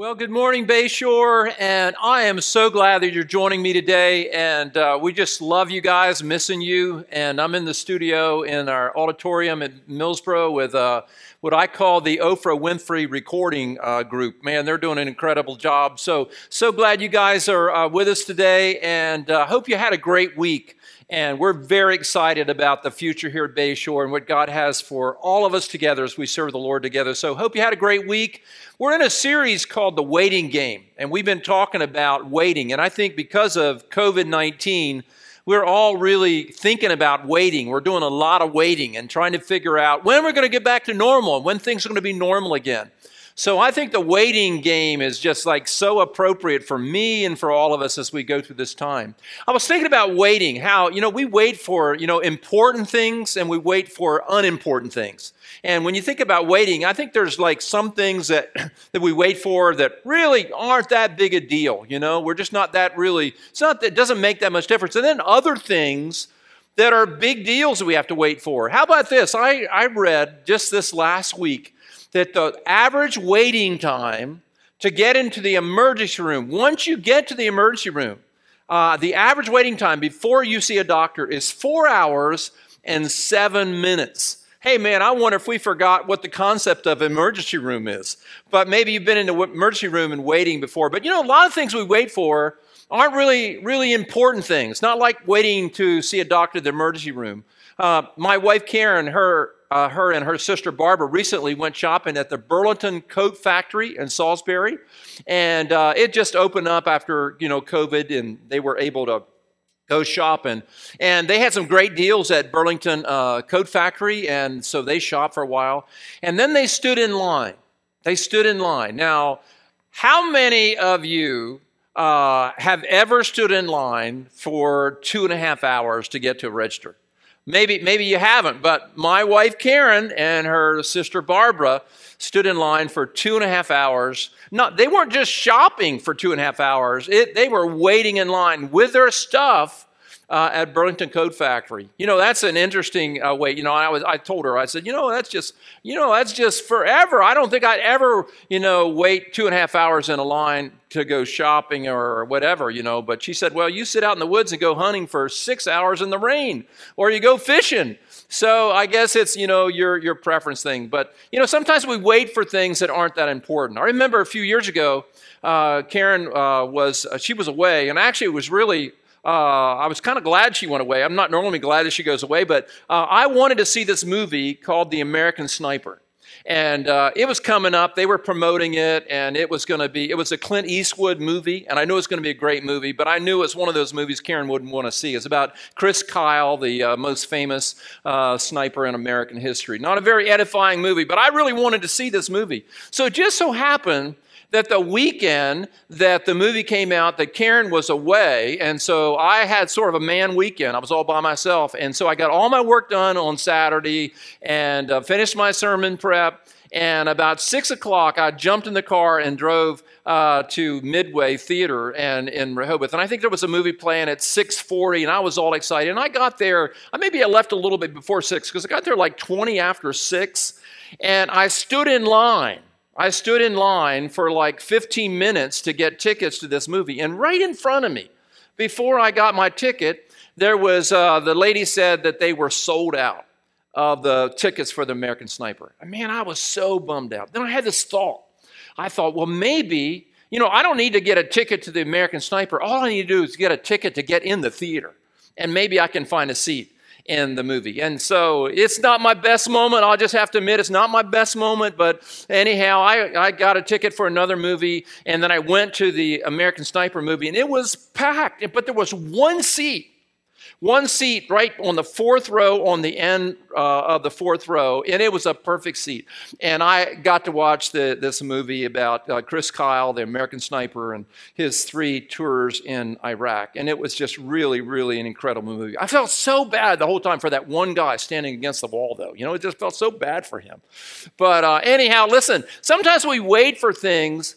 Well, good morning, Bayshore, and I am so glad that you're joining me today. And uh, we just love you guys, missing you. And I'm in the studio in our auditorium at Millsboro with uh, what I call the Oprah Winfrey Recording uh, Group. Man, they're doing an incredible job. So, so glad you guys are uh, with us today, and uh, hope you had a great week. And we're very excited about the future here at Bayshore and what God has for all of us together as we serve the Lord together. So, hope you had a great week. We're in a series called The Waiting Game, and we've been talking about waiting. And I think because of COVID 19, we're all really thinking about waiting. We're doing a lot of waiting and trying to figure out when we're going to get back to normal and when things are going to be normal again. So I think the waiting game is just like so appropriate for me and for all of us as we go through this time. I was thinking about waiting, how, you know, we wait for, you know, important things and we wait for unimportant things. And when you think about waiting, I think there's like some things that, that we wait for that really aren't that big a deal. You know, we're just not that really, it's not, it doesn't make that much difference. And then other things that are big deals that we have to wait for. How about this? I, I read just this last week that the average waiting time to get into the emergency room, once you get to the emergency room, uh, the average waiting time before you see a doctor is four hours and seven minutes. Hey man, I wonder if we forgot what the concept of emergency room is. But maybe you've been in the emergency room and waiting before. But you know, a lot of things we wait for aren't really, really important things. Not like waiting to see a doctor at the emergency room. Uh, my wife Karen, her uh, her and her sister Barbara recently went shopping at the Burlington Coat Factory in Salisbury, and uh, it just opened up after you know COVID, and they were able to go shopping. And they had some great deals at Burlington uh, Coat Factory, and so they shopped for a while, and then they stood in line. They stood in line. Now, how many of you uh, have ever stood in line for two and a half hours to get to a register? Maybe, maybe you haven't, but my wife Karen and her sister Barbara stood in line for two and a half hours. No, they weren't just shopping for two and a half hours. It, they were waiting in line with their stuff uh, at Burlington Coat Factory. You know, that's an interesting uh, way. You know, I was I told her I said, you know, that's just you know that's just forever. I don't think I'd ever you know wait two and a half hours in a line to go shopping or whatever. You know, but she said, well, you sit out in the woods and go hunting for six hours in the rain, or you go fishing. So I guess it's you know your your preference thing. But you know, sometimes we wait for things that aren't that important. I remember a few years ago. Uh, Karen uh, was uh, she was away, and actually it was really uh, I was kind of glad she went away. I'm not normally glad that she goes away, but uh, I wanted to see this movie called The American Sniper. And uh, it was coming up. They were promoting it, and it was going to be, it was a Clint Eastwood movie, and I knew it was going to be a great movie, but I knew it was one of those movies Karen wouldn't want to see. It's about Chris Kyle, the uh, most famous uh, sniper in American history. Not a very edifying movie, but I really wanted to see this movie. So it just so happened that the weekend that the movie came out, that Karen was away, and so I had sort of a man weekend. I was all by myself, and so I got all my work done on Saturday and uh, finished my sermon prep. And about six o'clock, I jumped in the car and drove uh, to Midway Theater and in Rehoboth. And I think there was a movie playing at 6:40, and I was all excited. And I got there. I maybe I left a little bit before six because I got there like 20 after six, and I stood in line I stood in line for like 15 minutes to get tickets to this movie. And right in front of me, before I got my ticket, there was uh, the lady said that they were sold out of the tickets for the American Sniper. Man, I was so bummed out. Then I had this thought. I thought, well, maybe, you know, I don't need to get a ticket to the American Sniper. All I need to do is get a ticket to get in the theater. And maybe I can find a seat in the movie. And so it's not my best moment. I'll just have to admit it's not my best moment. But anyhow, I, I got a ticket for another movie. And then I went to the American Sniper movie and it was packed. But there was one seat one seat right on the fourth row on the end uh, of the fourth row, and it was a perfect seat. And I got to watch the, this movie about uh, Chris Kyle, the American sniper, and his three tours in Iraq. And it was just really, really an incredible movie. I felt so bad the whole time for that one guy standing against the wall, though. You know, it just felt so bad for him. But uh, anyhow, listen, sometimes we wait for things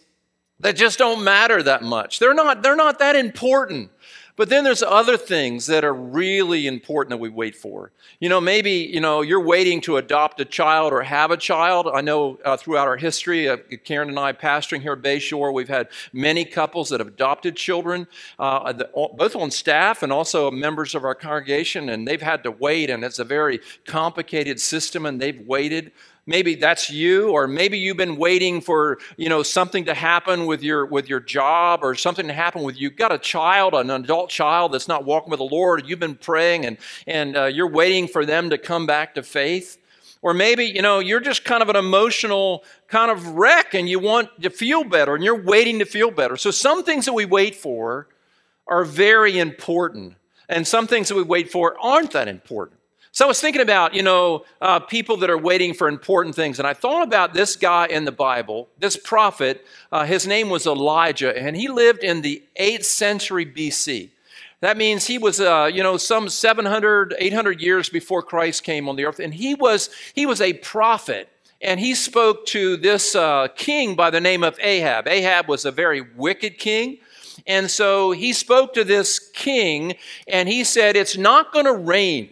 that just don't matter that much. They're not, they're not that important. But then there's other things that are really important that we wait for. You know, maybe, you know, you're waiting to adopt a child or have a child. I know uh, throughout our history, uh, Karen and I pastoring here at Bayshore, we've had many couples that have adopted children, uh, both on staff and also members of our congregation, and they've had to wait, and it's a very complicated system, and they've waited. Maybe that's you, or maybe you've been waiting for you know something to happen with your with your job, or something to happen with you. You've got a child, an adult child that's not walking with the Lord. You've been praying, and and uh, you're waiting for them to come back to faith. Or maybe, you know, you're just kind of an emotional kind of wreck and you want to feel better and you're waiting to feel better. So some things that we wait for are very important, and some things that we wait for aren't that important. So I was thinking about, you know, uh, people that are waiting for important things. And I thought about this guy in the Bible, this prophet. Uh, his name was Elijah, and he lived in the 8th century BC. That means he was, uh, you know, some 700, 800 years before Christ came on the earth. And he was, he was a prophet. And he spoke to this uh, king by the name of Ahab. Ahab was a very wicked king. And so he spoke to this king, and he said, It's not going to rain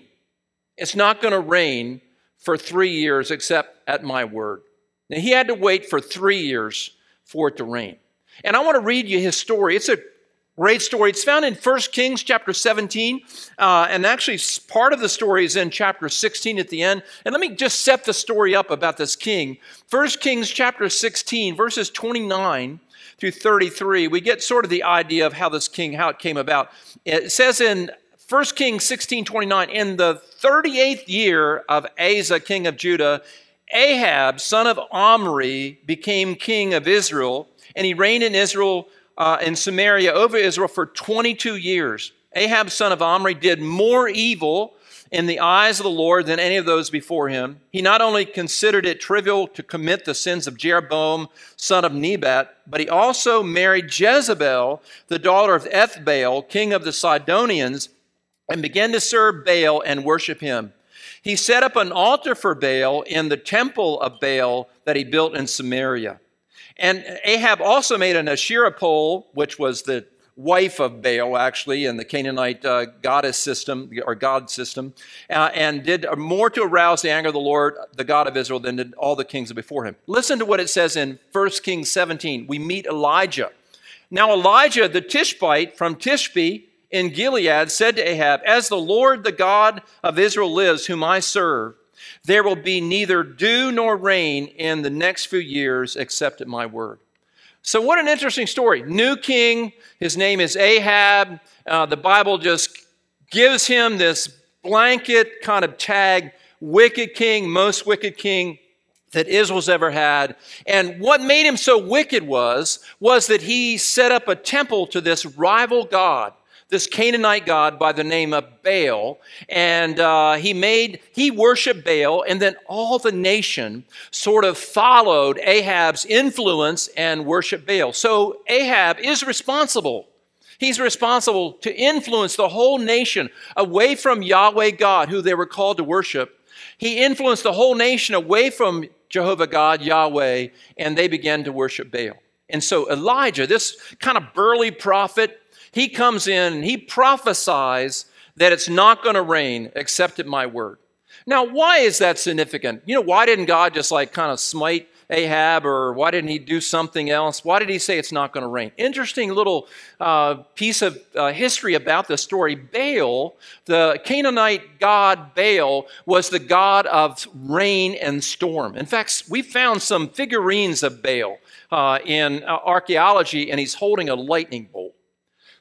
it's not going to rain for three years except at my word. Now, he had to wait for three years for it to rain. And I want to read you his story. It's a great story. It's found in 1 Kings chapter 17. Uh, and actually, part of the story is in chapter 16 at the end. And let me just set the story up about this king. 1 Kings chapter 16, verses 29 through 33, we get sort of the idea of how this king, how it came about. It says in 1 Kings 16 29, in the 38th year of Asa, king of Judah, Ahab, son of Omri, became king of Israel, and he reigned in Israel, uh, in Samaria, over Israel for 22 years. Ahab, son of Omri, did more evil in the eyes of the Lord than any of those before him. He not only considered it trivial to commit the sins of Jeroboam, son of Nebat, but he also married Jezebel, the daughter of Ethbaal, king of the Sidonians, and began to serve Baal and worship him. He set up an altar for Baal in the temple of Baal that he built in Samaria. And Ahab also made an Asherah pole, which was the wife of Baal, actually, in the Canaanite uh, goddess system or god system, uh, and did more to arouse the anger of the Lord, the God of Israel, than did all the kings before him. Listen to what it says in 1 Kings 17. We meet Elijah. Now, Elijah the Tishbite from Tishbe in Gilead said to Ahab, As the Lord, the God of Israel lives, whom I serve, there will be neither dew nor rain in the next few years except at my word. So, what an interesting story. New king, his name is Ahab. Uh, the Bible just gives him this blanket kind of tag wicked king, most wicked king that Israel's ever had. And what made him so wicked was, was that he set up a temple to this rival God this Canaanite god by the name of Baal, and uh, he made he worshipped Baal, and then all the nation sort of followed Ahab's influence and worshiped Baal. So Ahab is responsible. He's responsible to influence the whole nation away from Yahweh God, who they were called to worship. He influenced the whole nation away from Jehovah God, Yahweh, and they began to worship Baal. And so Elijah, this kind of burly prophet, he comes in and he prophesies that it's not going to rain except at my word. Now, why is that significant? You know, why didn't God just like kind of smite Ahab or why didn't he do something else? Why did he say it's not going to rain? Interesting little uh, piece of uh, history about this story. Baal, the Canaanite god Baal, was the god of rain and storm. In fact, we found some figurines of Baal uh, in uh, archaeology, and he's holding a lightning bolt.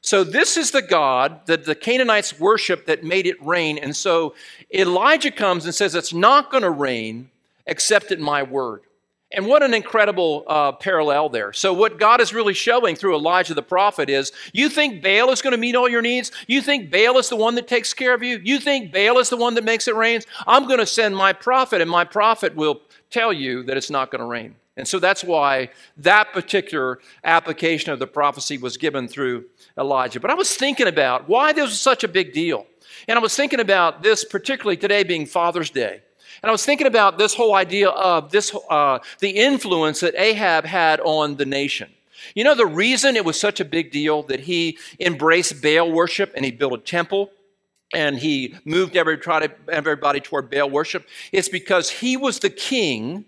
So, this is the God that the Canaanites worship that made it rain. And so Elijah comes and says, It's not going to rain except at my word. And what an incredible uh, parallel there. So, what God is really showing through Elijah the prophet is you think Baal is going to meet all your needs? You think Baal is the one that takes care of you? You think Baal is the one that makes it rain? I'm going to send my prophet, and my prophet will tell you that it's not going to rain. And so that's why that particular application of the prophecy was given through Elijah. But I was thinking about why this was such a big deal. And I was thinking about this, particularly today being Father's Day. And I was thinking about this whole idea of this, uh, the influence that Ahab had on the nation. You know the reason it was such a big deal that he embraced Baal worship and he built a temple and he moved everybody toward Baal worship? is because he was the king,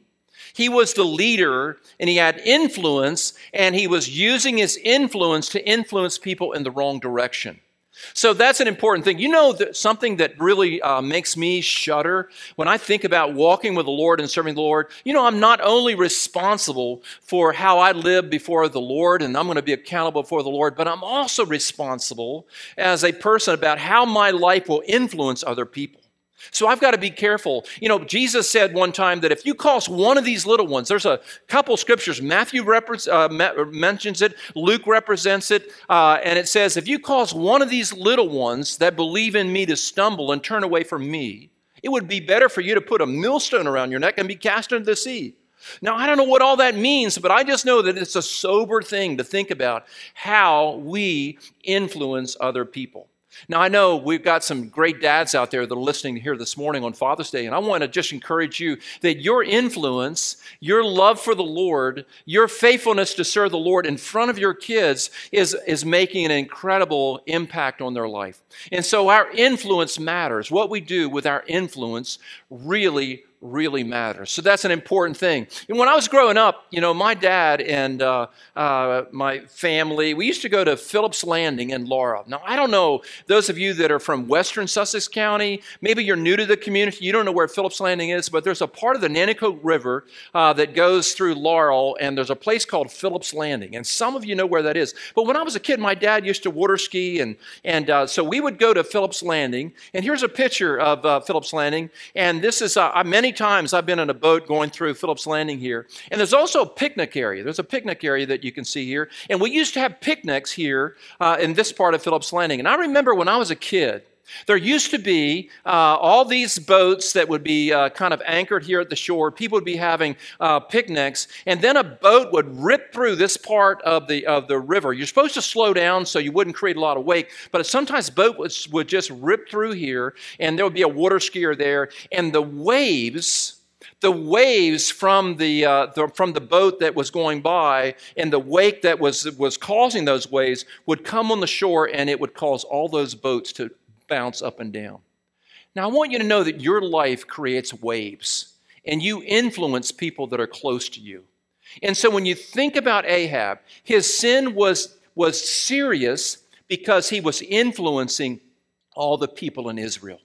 he was the leader, and he had influence, and he was using his influence to influence people in the wrong direction. So that's an important thing. You know, that something that really uh, makes me shudder when I think about walking with the Lord and serving the Lord. You know, I'm not only responsible for how I live before the Lord, and I'm going to be accountable for the Lord, but I'm also responsible as a person about how my life will influence other people. So I've got to be careful. You know, Jesus said one time that if you cause one of these little ones, there's a couple scriptures. Matthew uh, mentions it, Luke represents it, uh, and it says, if you cause one of these little ones that believe in me to stumble and turn away from me, it would be better for you to put a millstone around your neck and be cast into the sea. Now, I don't know what all that means, but I just know that it's a sober thing to think about how we influence other people. Now, I know we've got some great dads out there that are listening here this morning on Father's Day, and I want to just encourage you that your influence, your love for the Lord, your faithfulness to serve the Lord in front of your kids is, is making an incredible impact on their life. And so our influence matters. What we do with our influence really, really matters. So that's an important thing. And when I was growing up, you know, my dad and uh, uh, my family, we used to go to Phillips Landing in Laurel. Now, I don't know, those of you that are from Western Sussex County, maybe you're new to the community, you don't know where Phillips Landing is, but there's a part of the Nanticoke River uh, that goes through Laurel, and there's a place called Phillips Landing. And some of you know where that is. But when I was a kid, my dad used to water ski, and, and uh, so we would go to Phillips Landing. And here's a picture of uh, Phillips Landing. And this is, uh, many times I've been in a boat going through Phillips Landing here. And there's also a picnic area. There's a picnic area that you can see here. And we used to have picnics here uh, in this part of Phillips Landing. And I remember when I was a kid, there used to be uh, all these boats that would be uh, kind of anchored here at the shore. People would be having uh, picnics, and then a boat would rip through this part of the of the river. You're supposed to slow down so you wouldn't create a lot of wake, but sometimes boat would, would just rip through here, and there would be a water skier there, and the waves the waves from the, uh, the, from the boat that was going by and the wake that was, was causing those waves would come on the shore and it would cause all those boats to bounce up and down. Now, I want you to know that your life creates waves and you influence people that are close to you. And so when you think about Ahab, his sin was, was serious because he was influencing all the people in Israel.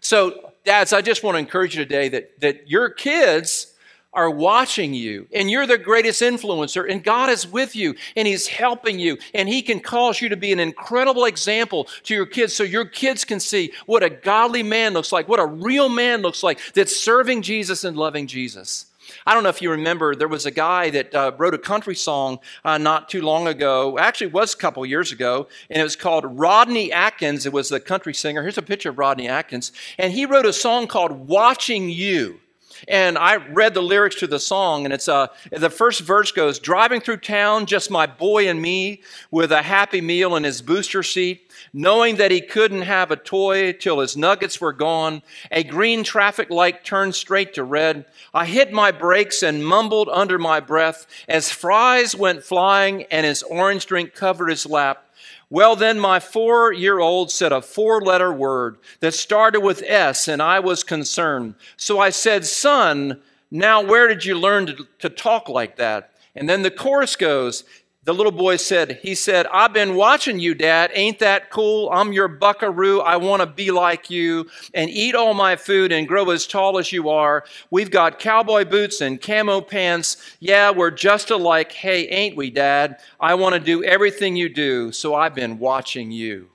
So, dads, I just want to encourage you today that, that your kids are watching you and you're the greatest influencer and God is with you and He's helping you and He can cause you to be an incredible example to your kids so your kids can see what a godly man looks like, what a real man looks like that's serving Jesus and loving Jesus. I don't know if you remember, there was a guy that uh, wrote a country song uh, not too long ago. Actually, was a couple years ago, and it was called Rodney Atkins. It was the country singer. Here's a picture of Rodney Atkins. And he wrote a song called Watching You. And I read the lyrics to the song, and it's uh, the first verse goes, Driving through town, just my boy and me, with a happy meal in his booster seat, knowing that he couldn't have a toy till his nuggets were gone. A green traffic light turned straight to red. I hit my brakes and mumbled under my breath as fries went flying and his orange drink covered his lap. Well, then, my four year old said a four letter word that started with S, and I was concerned. So I said, Son, now where did you learn to, to talk like that? And then the chorus goes, the little boy said, He said, I've been watching you, Dad. Ain't that cool? I'm your buckaroo. I want to be like you and eat all my food and grow as tall as you are. We've got cowboy boots and camo pants. Yeah, we're just alike. Hey, ain't we, Dad? I want to do everything you do, so I've been watching you.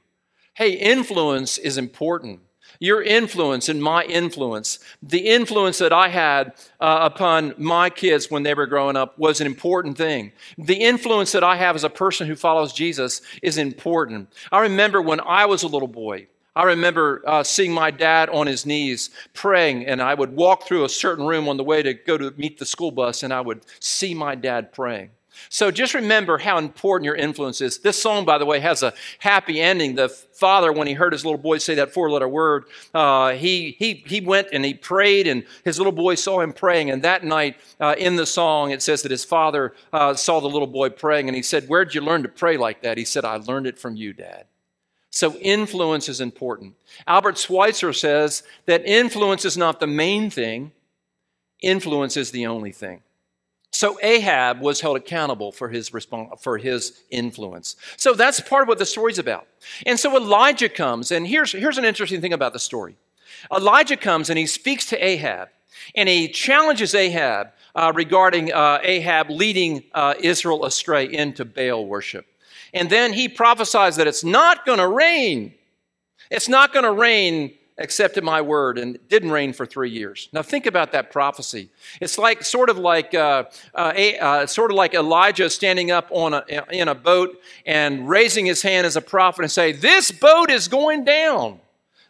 Hey, influence is important your influence and my influence, the influence that I had uh, upon my kids when they were growing up was an important thing. The influence that I have as a person who follows Jesus is important. I remember when I was a little boy, I remember uh, seeing my dad on his knees praying, and I would walk through a certain room on the way to go to meet the school bus, and I would see my dad praying. So just remember how important your influence is. This song, by the way, has a happy ending. The father, when he heard his little boy say that four letter word, uh, he, he, he went and he prayed, and his little boy saw him praying. And that night uh, in the song, it says that his father uh, saw the little boy praying, and he said, Where'd you learn to pray like that? He said, I learned it from you, Dad. So influence is important. Albert Schweitzer says that influence is not the main thing, influence is the only thing. So Ahab was held accountable for his response, for his influence. So that's part of what the story's about. And so Elijah comes, and here's, here's an interesting thing about the story. Elijah comes and he speaks to Ahab, and he challenges Ahab uh, regarding uh, Ahab leading uh, Israel astray into Baal worship. And then he prophesies that it's not going to rain. It's not going to rain accepted my word and didn't rain for three years. Now think about that prophecy. It's like sort of like uh, uh, uh, sort of like Elijah standing up on a, in a boat and raising his hand as a prophet and say, "This boat is going down."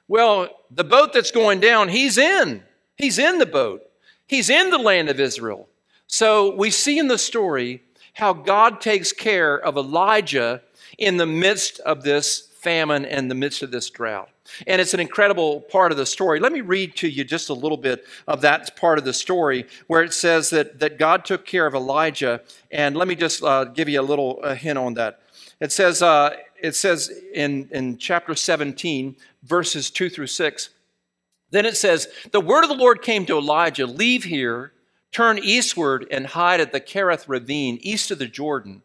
Well, the boat that's going down, he's in. He's in the boat. He's in the land of Israel. So we see in the story how God takes care of Elijah in the midst of this famine and the midst of this drought. And it's an incredible part of the story. Let me read to you just a little bit of that part of the story where it says that, that God took care of Elijah. And let me just uh, give you a little uh, hint on that. It says, uh, it says in, in chapter 17, verses 2 through 6, then it says, The word of the Lord came to Elijah Leave here, turn eastward, and hide at the Kerith ravine, east of the Jordan.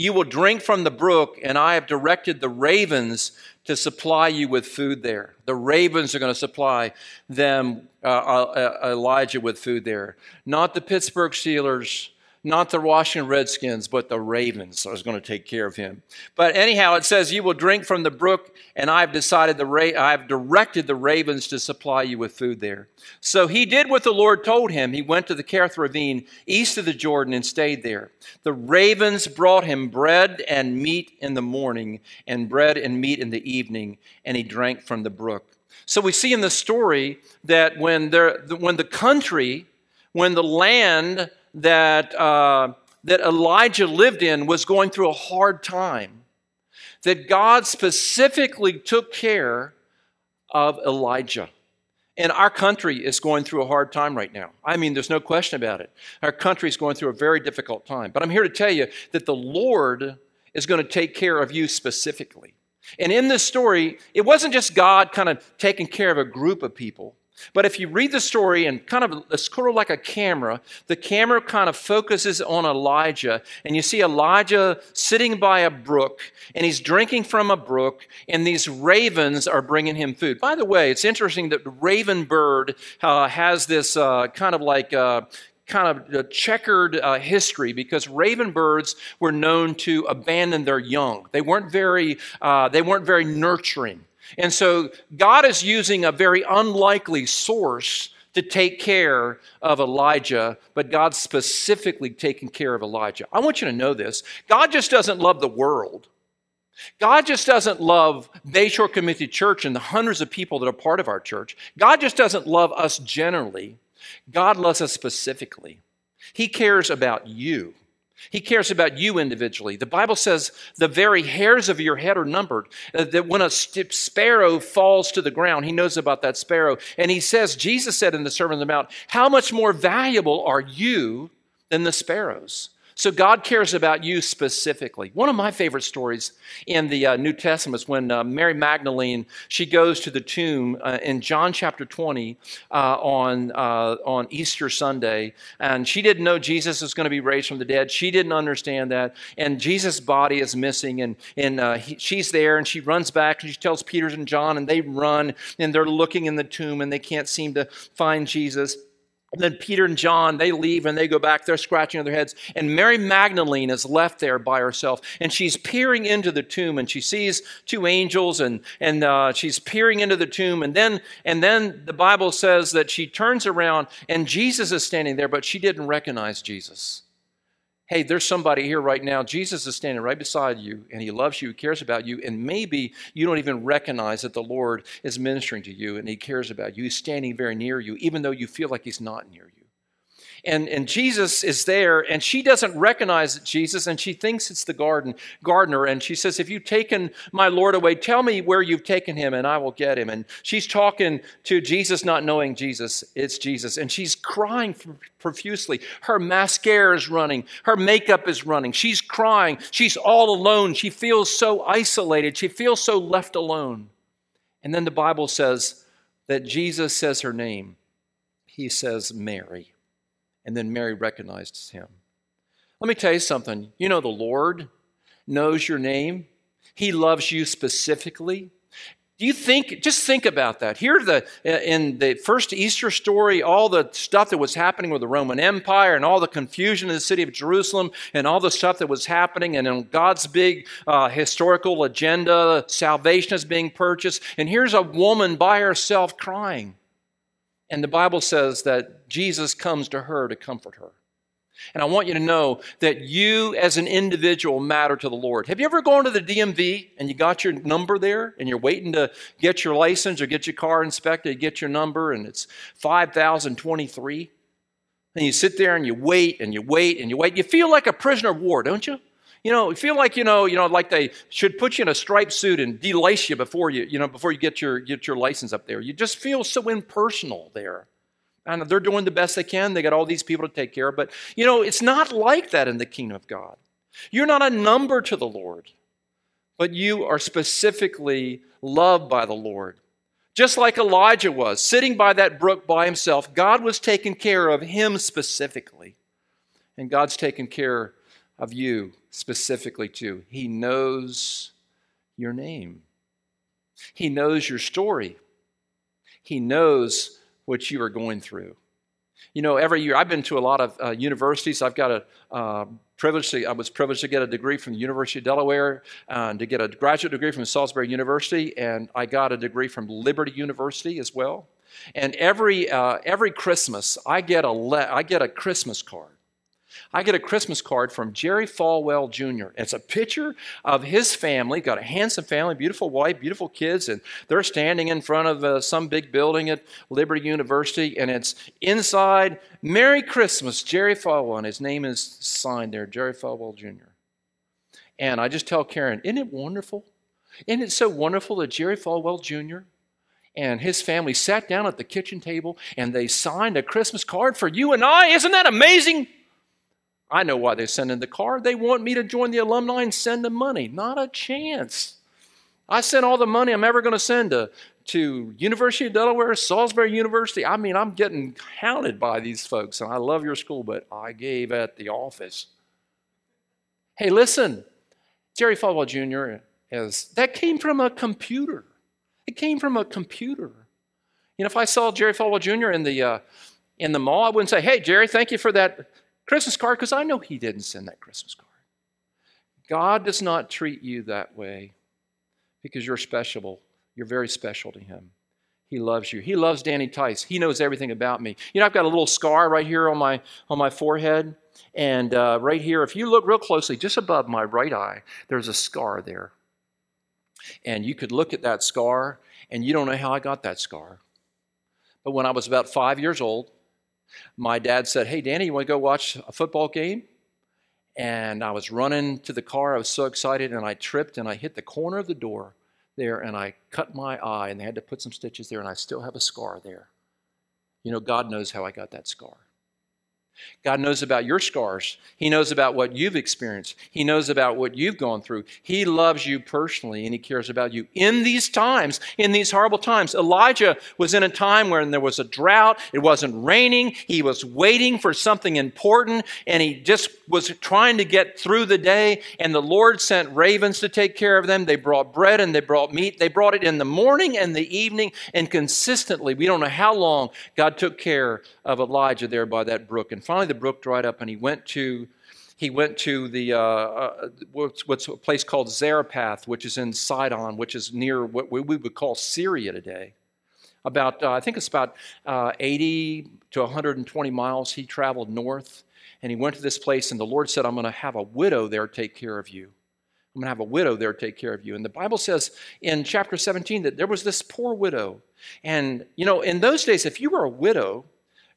You will drink from the brook, and I have directed the ravens to supply you with food there. The ravens are going to supply them, uh, uh, uh, Elijah, with food there. Not the Pittsburgh Steelers, not the Washington Redskins, but the Ravens are going to take care of him. But anyhow, it says, "You will drink from the brook, and I've decided the ra- I've directed the ravens to supply you with food there." So he did what the Lord told him. He went to the Kerith ravine east of the Jordan and stayed there. The ravens brought him bread and meat in the morning, and bread and meat in the evening, and he drank from the brook. So we see in the story that when there, when the country, when the land that, uh, that Elijah lived in was going through a hard time, that God specifically took care of Elijah. And our country is going through a hard time right now. I mean, there's no question about it. Our country is going through a very difficult time. But I'm here to tell you that the Lord is going to take care of you specifically. And in this story, it wasn't just God kind of taking care of a group of people, but if you read the story and kind of, it's sort of like a camera, the camera kind of focuses on Elijah, and you see Elijah sitting by a brook, and he's drinking from a brook, and these ravens are bringing him food. By the way, it's interesting that the raven bird uh, has this uh, kind of like uh, kind of checkered uh, history because raven birds were known to abandon their young. They weren't very, uh, they weren't very nurturing. And so God is using a very unlikely source to take care of Elijah, but God's specifically taking care of Elijah. I want you to know this God just doesn't love the world. God just doesn't love Bayshore Community Church and the hundreds of people that are part of our church. God just doesn't love us generally. God loves us specifically. He cares about you. He cares about you individually. The Bible says the very hairs of your head are numbered. Uh, that when a sparrow falls to the ground, he knows about that sparrow. And he says, Jesus said in the Sermon on the Mount, How much more valuable are you than the sparrows? So God cares about you specifically. One of my favorite stories in the uh, New Testament is when uh, Mary Magdalene she goes to the tomb uh, in John chapter 20 uh, on uh, on Easter Sunday, and she didn't know Jesus was going to be raised from the dead. She didn't understand that, and Jesus' body is missing, and and uh, he, she's there, and she runs back, and she tells Peter and John, and they run, and they're looking in the tomb, and they can't seem to find Jesus. And then Peter and John, they leave and they go back. They're scratching their heads. And Mary Magdalene is left there by herself. And she's peering into the tomb and she sees two angels and, and uh, she's peering into the tomb. And then, and then the Bible says that she turns around and Jesus is standing there, but she didn't recognize Jesus hey, there's somebody here right now. Jesus is standing right beside you, and he loves you, he cares about you, and maybe you don't even recognize that the Lord is ministering to you and he cares about you. He's standing very near you, even though you feel like he's not near you. And, and Jesus is there, and she doesn't recognize Jesus, and she thinks it's the garden gardener. And she says, If you've taken my Lord away, tell me where you've taken him, and I will get him. And she's talking to Jesus, not knowing Jesus. It's Jesus. And she's crying profusely. Her mascara is running, her makeup is running. She's crying. She's all alone. She feels so isolated. She feels so left alone. And then the Bible says that Jesus says her name. He says, Mary and then Mary recognizes him. Let me tell you something. You know, the Lord knows your name, He loves you specifically. Do you think, just think about that. Here, the, in the first Easter story, all the stuff that was happening with the Roman Empire and all the confusion in the city of Jerusalem and all the stuff that was happening, and in God's big uh, historical agenda, salvation is being purchased. And here's a woman by herself crying. And the Bible says that Jesus comes to her to comfort her. And I want you to know that you as an individual matter to the Lord. Have you ever gone to the DMV and you got your number there and you're waiting to get your license or get your car inspected, get your number, and it's 5023? And you sit there and you wait and you wait and you wait. You feel like a prisoner of war, don't you? You know, feel like you know, you know, like they should put you in a striped suit and delace you before you, you know, before you get your get your license up there. You just feel so impersonal there. And they're doing the best they can. They got all these people to take care of. But you know, it's not like that in the kingdom of God. You're not a number to the Lord, but you are specifically loved by the Lord. Just like Elijah was, sitting by that brook by himself, God was taking care of him specifically. And God's taking care of you specifically too. He knows your name, He knows your story, He knows what you are going through. You know, every year I've been to a lot of uh, universities. I've got a uh, privilege. To, I was privileged to get a degree from the University of Delaware, uh, to get a graduate degree from Salisbury University, and I got a degree from Liberty University as well. And every uh, every Christmas, I get a le- I get a Christmas card I get a Christmas card from Jerry Falwell Jr. It's a picture of his family, got a handsome family, beautiful wife, beautiful kids, and they're standing in front of uh, some big building at Liberty University, and it's inside Merry Christmas, Jerry Falwell, and his name is signed there, Jerry Falwell Jr. And I just tell Karen, isn't it wonderful? Isn't it so wonderful that Jerry Falwell Jr. and his family sat down at the kitchen table and they signed a Christmas card for you and I? Isn't that amazing? I know why they send in the card. They want me to join the alumni and send them money. Not a chance. I sent all the money I'm ever going to send to, to University of Delaware, Salisbury University. I mean, I'm getting hounded by these folks, and I love your school, but I gave at the office. Hey, listen, Jerry Falwell Jr. is that came from a computer. It came from a computer. You know, if I saw Jerry Falwell Jr. in the uh, in the mall, I wouldn't say, "Hey, Jerry, thank you for that Christmas card because I know He didn't send that Christmas card. God does not treat you that way because you're special. You're very special to Him. He loves you. He loves Danny Tice. He knows everything about me. You know, I've got a little scar right here on my on my forehead, and uh, right here, if you look real closely, just above my right eye, there's a scar there. And you could look at that scar, and you don't know how I got that scar. But when I was about five years old, my dad said, Hey, Danny, you want to go watch a football game? And I was running to the car. I was so excited, and I tripped and I hit the corner of the door there, and I cut my eye, and they had to put some stitches there, and I still have a scar there. You know, God knows how I got that scar. God knows about your scars. He knows about what you've experienced. He knows about what you've gone through. He loves you personally and he cares about you. In these times, in these horrible times, Elijah was in a time when there was a drought, it wasn't raining, he was waiting for something important, and he just was trying to get through the day. And the Lord sent ravens to take care of them. They brought bread and they brought meat. They brought it in the morning and the evening, and consistently, we don't know how long, God took care of Elijah there by that brook. And finally, the brook dried up, and he went to he went to the uh, uh, what's, what's, a place called Zarephath, which is in Sidon, which is near what we would call Syria today. About uh, I think it's about uh, 80 to 120 miles. He traveled north, and he went to this place, and the Lord said, "I'm going to have a widow there take care of you." I'm going to have a widow there take care of you. And the Bible says in chapter 17 that there was this poor widow. And, you know, in those days, if you were a widow,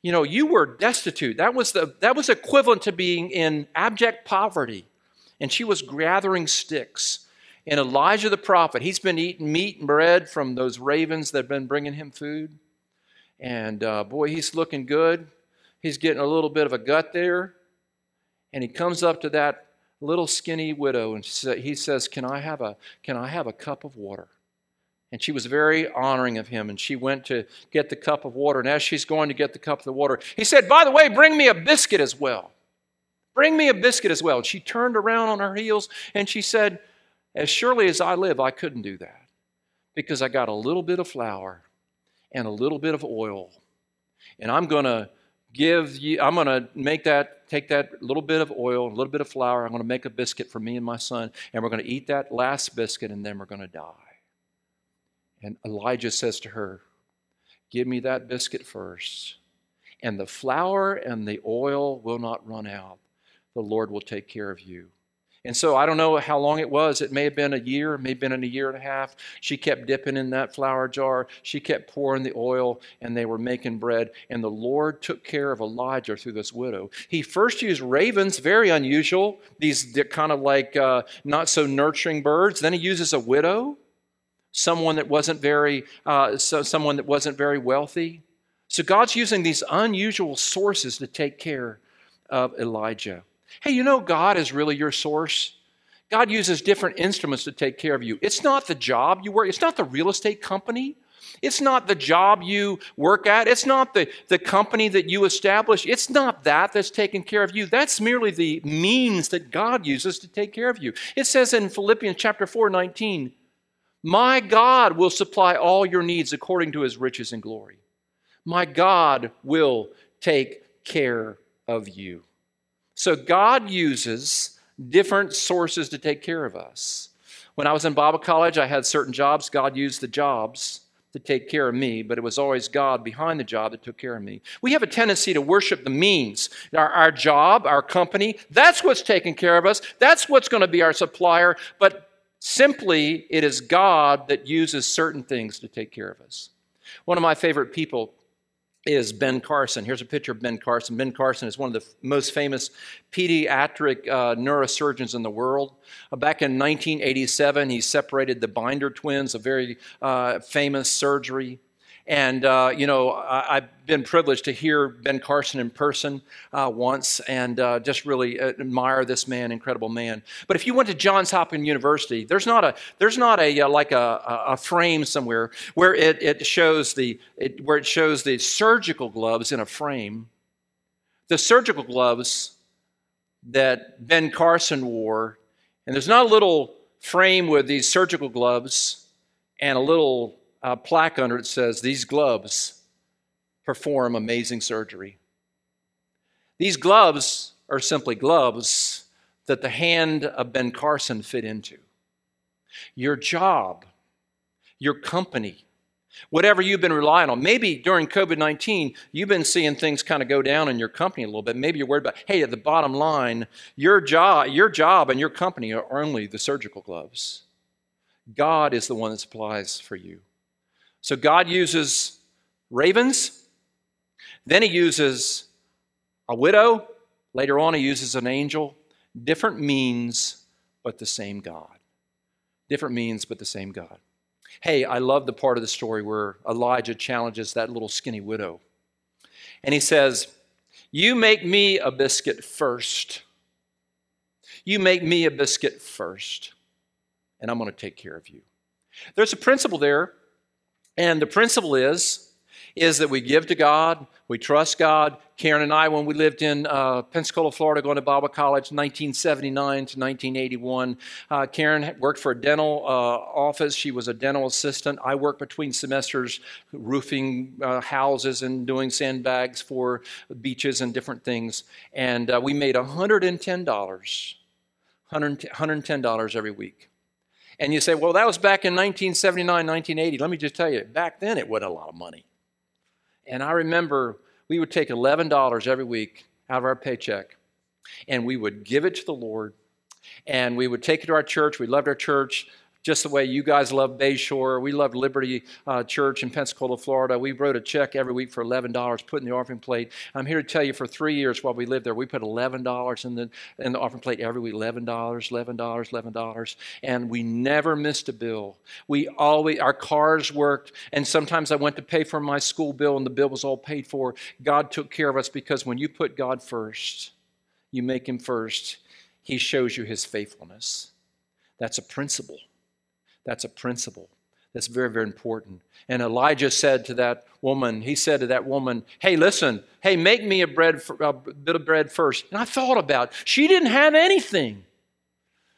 You know, you were destitute. That was, the, that was equivalent to being in abject poverty. And she was gathering sticks. And Elijah the prophet, he's been eating meat and bread from those ravens that have been bringing him food. And uh, boy, he's looking good. He's getting a little bit of a gut there. And he comes up to that little skinny widow and he says, Can I have a, can I have a cup of water? And she was very honoring of him. And she went to get the cup of water. And as she's going to get the cup of the water, he said, By the way, bring me a biscuit as well. Bring me a biscuit as well. And she turned around on her heels and she said, As surely as I live, I couldn't do that because I got a little bit of flour and a little bit of oil. And I'm going to give you, I'm going to make that, take that little bit of oil, a little bit of flour. I'm going to make a biscuit for me and my son. And we're going to eat that last biscuit and then we're going to die. And Elijah says to her, Give me that biscuit first, and the flour and the oil will not run out. The Lord will take care of you. And so I don't know how long it was. It may have been a year, may have been in a year and a half. She kept dipping in that flour jar. She kept pouring the oil, and they were making bread. And the Lord took care of Elijah through this widow. He first used ravens, very unusual, these kind of like uh, not so nurturing birds. Then he uses a widow someone that wasn't very, uh, so someone that wasn't very wealthy. So God's using these unusual sources to take care of Elijah. Hey, you know God is really your source. God uses different instruments to take care of you. It's not the job you work, it's not the real estate company. It's not the job you work at. It's not the, the company that you establish. It's not that that's taking care of you. That's merely the means that God uses to take care of you. It says in Philippians chapter 4, 19, my God will supply all your needs according to his riches and glory. My God will take care of you. So God uses different sources to take care of us. When I was in Bible college, I had certain jobs. God used the jobs to take care of me, but it was always God behind the job that took care of me. We have a tendency to worship the means. Our, our job, our company, that's what's taking care of us. That's what's going to be our supplier. But Simply, it is God that uses certain things to take care of us. One of my favorite people is Ben Carson. Here's a picture of Ben Carson. Ben Carson is one of the most famous pediatric uh, neurosurgeons in the world. Uh, back in 1987, he separated the Binder twins, a very uh, famous surgery. And, uh, you know, I, have been privileged to hear Ben Carson in person uh, once and uh, just really admire this man, incredible man. But if you went to Johns Hopkins University, there's not a, there's not a, uh, like a, a frame somewhere where it, it shows the, it, where it shows the surgical gloves in a frame. The surgical gloves that Ben Carson wore, and there's not a little frame with these surgical gloves and a little uh, plaque under it says, These gloves perform amazing surgery. These gloves are simply gloves that the hand of Ben Carson fit into. Your job, your company, whatever you've been relying on. Maybe during COVID 19, you've been seeing things kind of go down in your company a little bit. Maybe you're worried about, hey, at the bottom line, your job, your job and your company are only the surgical gloves. God is the one that supplies for you. So God uses ravens, then he uses a widow, later on, he uses an angel. Different means, but the same God. Different means, but the same God. Hey, I love the part of the story where Elijah challenges that little skinny widow. And he says, You make me a biscuit first. You make me a biscuit first, and I'm going to take care of you. There's a principle there and the principle is, is that we give to God, we trust God. Karen and I, when we lived in uh, Pensacola, Florida, going to Bible College, 1979 to 1981, uh, Karen worked for a dental uh, office. She was a dental assistant. I worked between semesters, roofing uh, houses and doing sandbags for beaches and different things. And uh, we made $110, $110 every week. And you say, well, that was back in 1979, 1980. Let me just tell you, back then it wasn't a lot of money. And I remember we would take $11 every week out of our paycheck and we would give it to the Lord and we would take it to our church. We loved our church. Just the way you guys love Bayshore. We love Liberty uh, Church in Pensacola, Florida. We wrote a check every week for $11 put in the offering plate. I'm here to tell you for three years while we lived there, we put $11 in the, in the offering plate every week $11, $11, $11. And we never missed a bill. We always, our cars worked. And sometimes I went to pay for my school bill and the bill was all paid for. God took care of us because when you put God first, you make him first, he shows you his faithfulness. That's a principle. That's a principle that's very, very important. And Elijah said to that woman, he said to that woman, Hey, listen, hey, make me a, bread, a bit of bread first. And I thought about, it. she didn't have anything.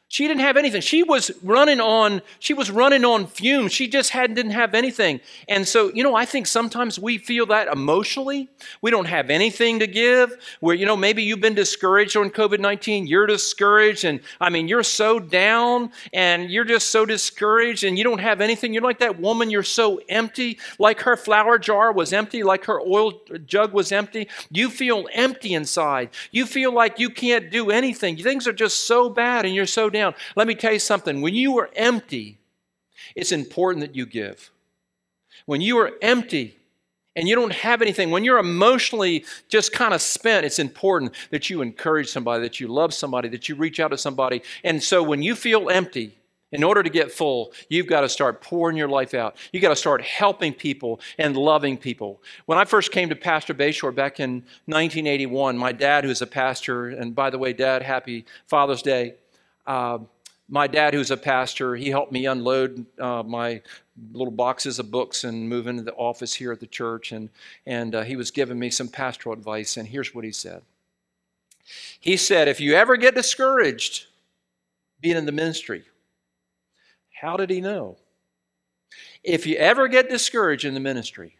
She didn't have anything. She was running on, she was running on fumes. She just had didn't have anything. And so, you know, I think sometimes we feel that emotionally. We don't have anything to give. Where, you know, maybe you've been discouraged on COVID-19. You're discouraged. And I mean, you're so down and you're just so discouraged and you don't have anything. You're like that woman, you're so empty, like her flour jar was empty, like her oil jug was empty. You feel empty inside. You feel like you can't do anything. Things are just so bad and you're so down. Let me tell you something. When you are empty, it's important that you give. When you are empty and you don't have anything, when you're emotionally just kind of spent, it's important that you encourage somebody, that you love somebody, that you reach out to somebody. And so when you feel empty, in order to get full, you've got to start pouring your life out. You've got to start helping people and loving people. When I first came to Pastor Bayshore back in 1981, my dad, who's a pastor, and by the way, Dad, happy Father's Day. Uh, my dad, who's a pastor, he helped me unload uh, my little boxes of books and move into the office here at the church. And, and uh, he was giving me some pastoral advice. And here's what he said He said, If you ever get discouraged being in the ministry, how did he know? If you ever get discouraged in the ministry,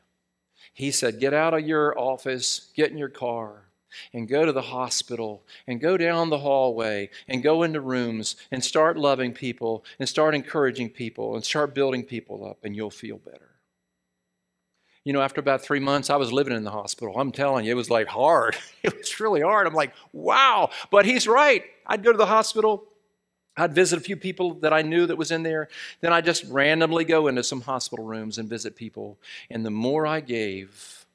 he said, Get out of your office, get in your car, and go to the hospital and go down the hallway and go into rooms and start loving people and start encouraging people and start building people up, and you'll feel better. You know, after about three months, I was living in the hospital. I'm telling you, it was like hard. It was really hard. I'm like, wow. But he's right. I'd go to the hospital. I'd visit a few people that I knew that was in there. Then I'd just randomly go into some hospital rooms and visit people. And the more I gave,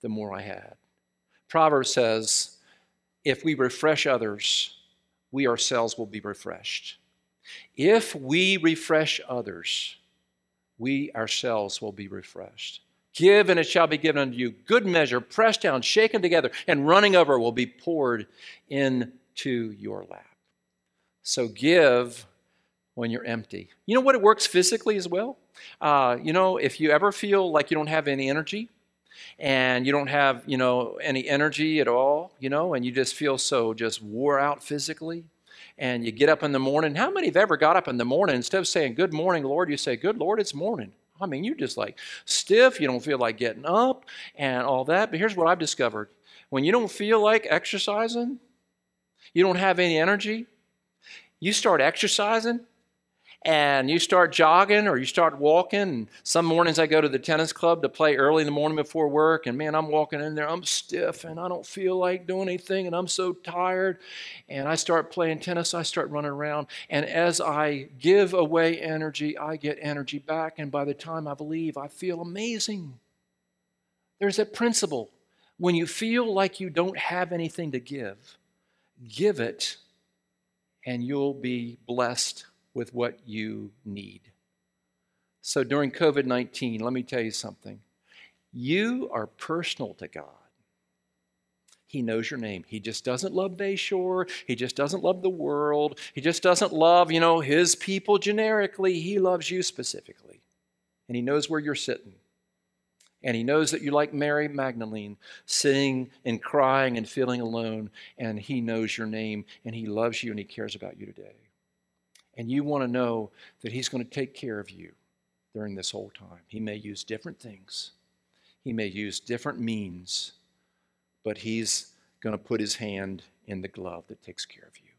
the more I had. Proverbs says, if we refresh others, we ourselves will be refreshed. If we refresh others, we ourselves will be refreshed. Give, and it shall be given unto you. Good measure, pressed down, shaken together, and running over will be poured into your lap. So give when you're empty. You know what? It works physically as well. Uh, you know, if you ever feel like you don't have any energy, and you don't have, you know, any energy at all, you know, and you just feel so just wore out physically. And you get up in the morning. How many have ever got up in the morning instead of saying, Good morning, Lord, you say, Good Lord, it's morning. I mean, you're just like stiff. You don't feel like getting up and all that. But here's what I've discovered when you don't feel like exercising, you don't have any energy, you start exercising, and you start jogging or you start walking. And some mornings I go to the tennis club to play early in the morning before work, and man, I'm walking in there, I'm stiff and I don't feel like doing anything, and I'm so tired. And I start playing tennis, I start running around, and as I give away energy, I get energy back. And by the time I leave, I feel amazing. There's that principle. When you feel like you don't have anything to give, give it, and you'll be blessed with what you need. So during COVID 19, let me tell you something. You are personal to God. He knows your name. He just doesn't love Bayshore. He just doesn't love the world. He just doesn't love, you know, his people generically. He loves you specifically. And he knows where you're sitting. And he knows that you like Mary Magdalene, sitting and crying and feeling alone. And he knows your name and he loves you and he cares about you today and you want to know that He's going to take care of you during this whole time. He may use different things, He may use different means, but He's going to put His hand in the glove that takes care of you.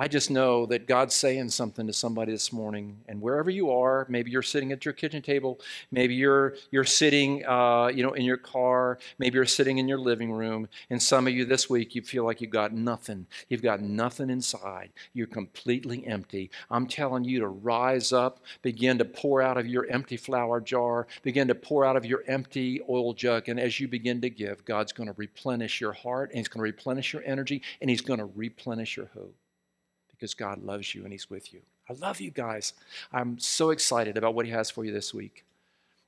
I just know that God's saying something to somebody this morning, and wherever you are, maybe you're sitting at your kitchen table, maybe you're you're sitting, uh, you know, in your car, maybe you're sitting in your living room, and some of you this week you feel like you've got nothing, you've got nothing inside, you're completely empty. I'm telling you to rise up, begin to pour out of your empty flour jar, begin to pour out of your empty oil jug, and as you begin to give, God's going to replenish your heart, and He's going to replenish your energy, and He's going to replenish your hope because God loves you and He's with you. I love you guys. I'm so excited about what He has for you this week.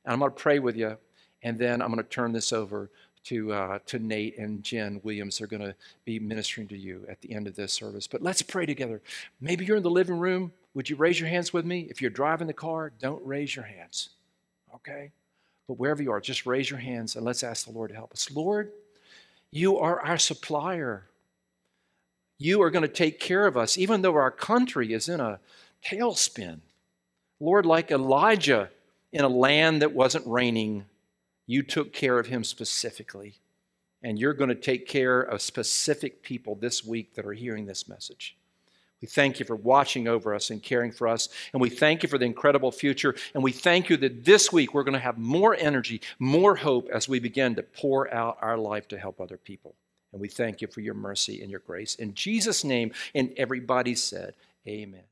And I'm going to pray with you, and then I'm going to turn this over to, uh, to Nate and Jen Williams. They're going to be ministering to you at the end of this service. But let's pray together. Maybe you're in the living room. Would you raise your hands with me? If you're driving the car, don't raise your hands. Okay? But wherever you are, just raise your hands and let's ask the Lord to help us. Lord, you are our supplier you are going to take care of us, even though our country is in a tailspin. Lord, like Elijah in a land that wasn't raining, you took care of him specifically. And you're going to take care of specific people this week that are hearing this message. We thank you for watching over us and caring for us. And we thank you for the incredible future. And we thank you that this week we're going to have more energy, more hope as we begin to pour out our life to help other people. And we thank you for your mercy and your grace. In Jesus' name, and everybody said, Amen.